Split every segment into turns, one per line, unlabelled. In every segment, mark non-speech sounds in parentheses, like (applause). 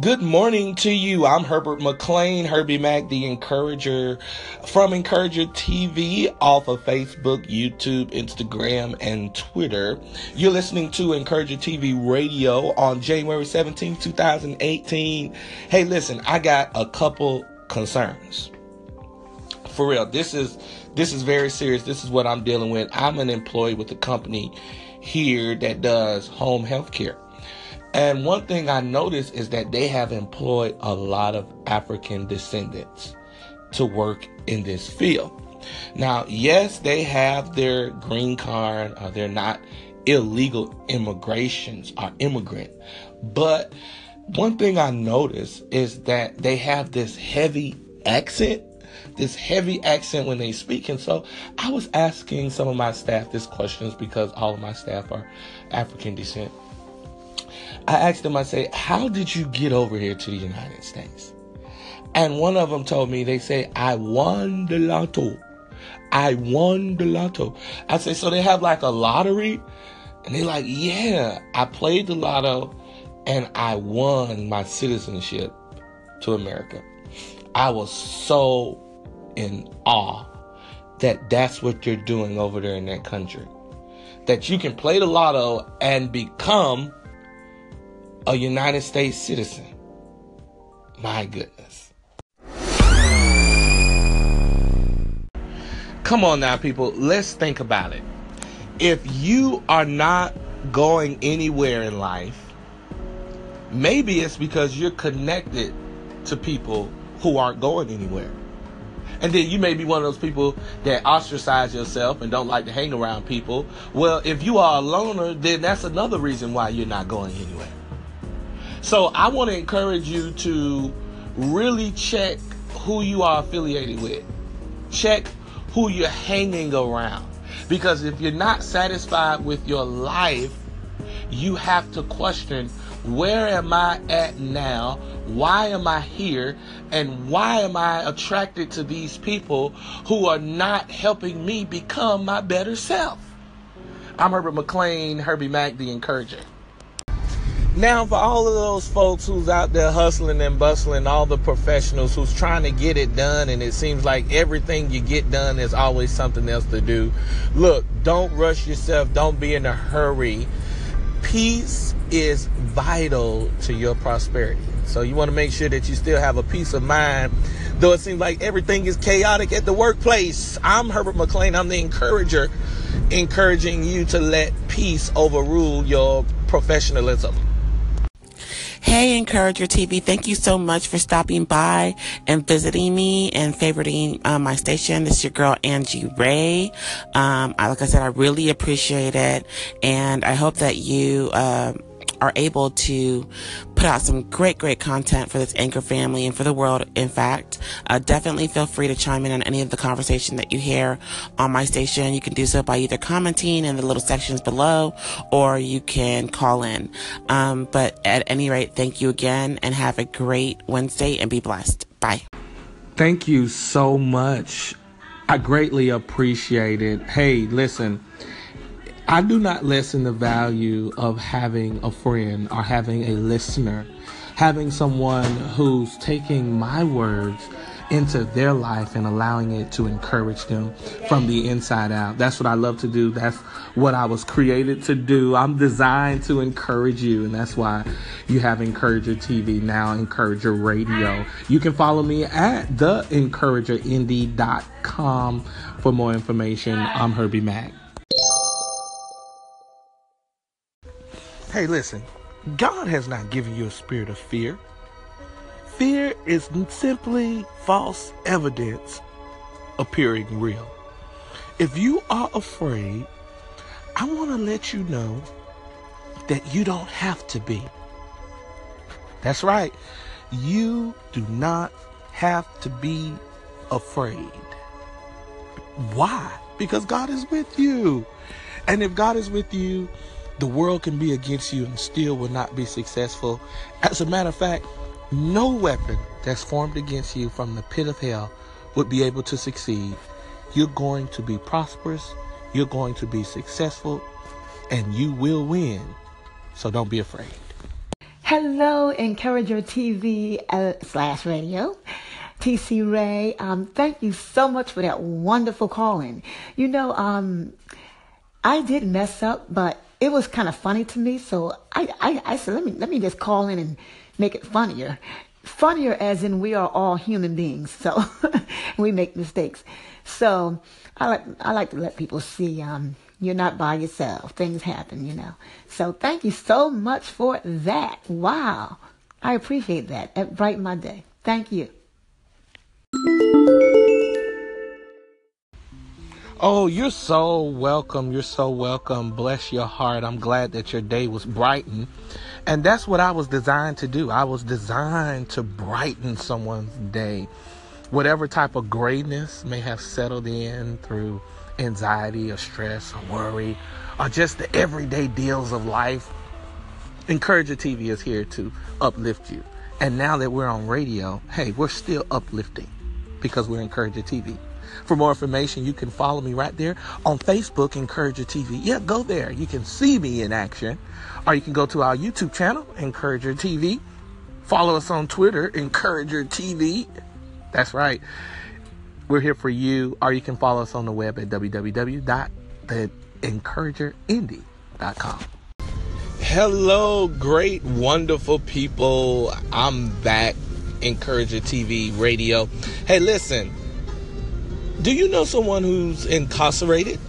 Good morning to you. I'm Herbert McLean, Herbie Mac, the Encourager from Encourager TV off of Facebook, YouTube, Instagram, and Twitter. You're listening to Encourager TV radio on January 17, 2018. Hey, listen, I got a couple concerns. For real, this is this is very serious. This is what I'm dealing with. I'm an employee with a company here that does home health care. And one thing I noticed is that they have employed a lot of African descendants to work in this field. Now, yes, they have their green card, uh, they're not illegal immigrations or immigrant. But one thing I noticed is that they have this heavy accent, this heavy accent when they speak. And so I was asking some of my staff this questions because all of my staff are African descent. I asked them, I say, how did you get over here to the United States? And one of them told me, they say, I won the lotto. I won the lotto. I say, so they have like a lottery? And they're like, yeah, I played the lotto and I won my citizenship to America. I was so in awe that that's what you're doing over there in that country. That you can play the lotto and become a United States citizen. My goodness. Come on now, people. Let's think about it. If you are not going anywhere in life, maybe it's because you're connected to people who aren't going anywhere. And then you may be one of those people that ostracize yourself and don't like to hang around people. Well, if you are a loner, then that's another reason why you're not going anywhere. So I want to encourage you to really check who you are affiliated with. Check who you're hanging around. Because if you're not satisfied with your life, you have to question where am I at now? Why am I here? And why am I attracted to these people who are not helping me become my better self? I'm Herbert McLean, Herbie Mac, the Encourager. Now, for all of those folks who's out there hustling and bustling, all the professionals who's trying to get it done, and it seems like everything you get done, there's always something else to do. Look, don't rush yourself, don't be in a hurry. Peace is vital to your prosperity. So, you want to make sure that you still have a peace of mind, though it seems like everything is chaotic at the workplace. I'm Herbert McLean, I'm the encourager, encouraging you to let peace overrule your professionalism.
Hey, Encourager TV, thank you so much for stopping by and visiting me and favoriting uh, my station. This is your girl, Angie Ray. Um, like I said, I really appreciate it. And I hope that you, uh, are able to put out some great, great content for this Anchor family and for the world. In fact, uh, definitely feel free to chime in on any of the conversation that you hear on my station. You can do so by either commenting in the little sections below or you can call in. Um, but at any rate, thank you again and have a great Wednesday and be blessed. Bye.
Thank you so much. I greatly appreciate it. Hey, listen. I do not lessen the value of having a friend or having a listener, having someone who's taking my words into their life and allowing it to encourage them from the inside out. That's what I love to do. That's what I was created to do. I'm designed to encourage you, and that's why you have Encourager TV now, Encourager Radio. You can follow me at theencouragernd.com for more information. I'm Herbie Mack. Hey, listen, God has not given you a spirit of fear. Fear is simply false evidence appearing real. If you are afraid, I want to let you know that you don't have to be. That's right. You do not have to be afraid. Why? Because God is with you. And if God is with you, the world can be against you and still will not be successful. As a matter of fact, no weapon that's formed against you from the pit of hell would be able to succeed. You're going to be prosperous, you're going to be successful, and you will win. So don't be afraid.
Hello, Encourager TV uh, slash radio. TC Ray, um, thank you so much for that wonderful calling. You know, um, I did mess up, but it was kind of funny to me, so I, I, I said, let me let me just call in and make it funnier. Funnier as in we are all human beings, so (laughs) we make mistakes. So I like I like to let people see um, you're not by yourself. Things happen, you know. So thank you so much for that. Wow. I appreciate that. It brightened my day. Thank you.
Oh, you're so welcome. You're so welcome. Bless your heart. I'm glad that your day was brightened. And that's what I was designed to do. I was designed to brighten someone's day. Whatever type of grayness may have settled in through anxiety or stress or worry or just the everyday deals of life, Encourager TV is here to uplift you. And now that we're on radio, hey, we're still uplifting because we're Encourager TV. For more information, you can follow me right there on Facebook, Encourager TV. Yeah, go there. You can see me in action. Or you can go to our YouTube channel, Encourager TV. Follow us on Twitter, Encourager TV. That's right. We're here for you. Or you can follow us on the web at www.theencouragerindie.com. Hello, great, wonderful people. I'm back, Encourager TV radio. Hey, listen, do you know someone who's incarcerated?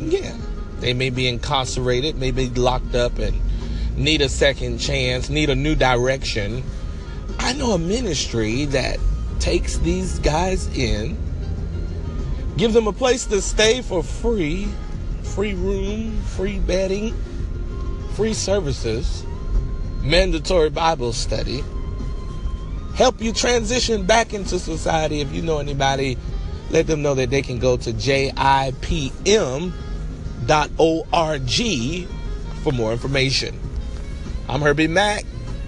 Yeah, they may be incarcerated, may be locked up and need a second chance, need a new direction. I know a ministry that takes these guys in, give them a place to stay for free, free room, free bedding, free services, mandatory Bible study, help you transition back into society if you know anybody let them know that they can go to jipm.org for more information. I'm Herbie Mack.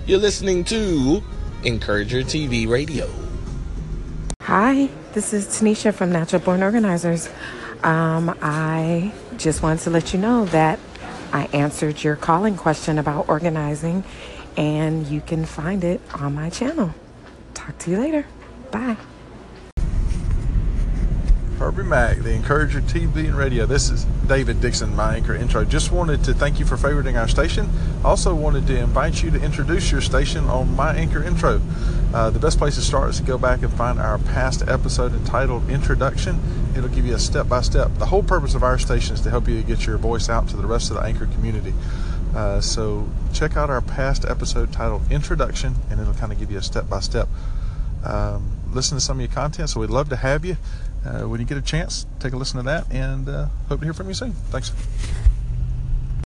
You're listening to Encourager TV Radio.
Hi, this is Tanisha from Natural Born Organizers. Um, I just wanted to let you know that I answered your calling question about organizing, and you can find it on my channel. Talk to you later. Bye.
Herbie Mack, the Encourager TV and Radio. This is David Dixon, my anchor intro. Just wanted to thank you for favoriting our station. Also wanted to invite you to introduce your station on my anchor intro. Uh, the best place to start is to go back and find our past episode entitled Introduction. It'll give you a step by step. The whole purpose of our station is to help you get your voice out to the rest of the anchor community. Uh, so check out our past episode titled Introduction, and it'll kind of give you a step by step. Listen to some of your content, so we'd love to have you. Uh, when you get a chance, take a listen to that, and uh, hope to hear from you soon. Thanks.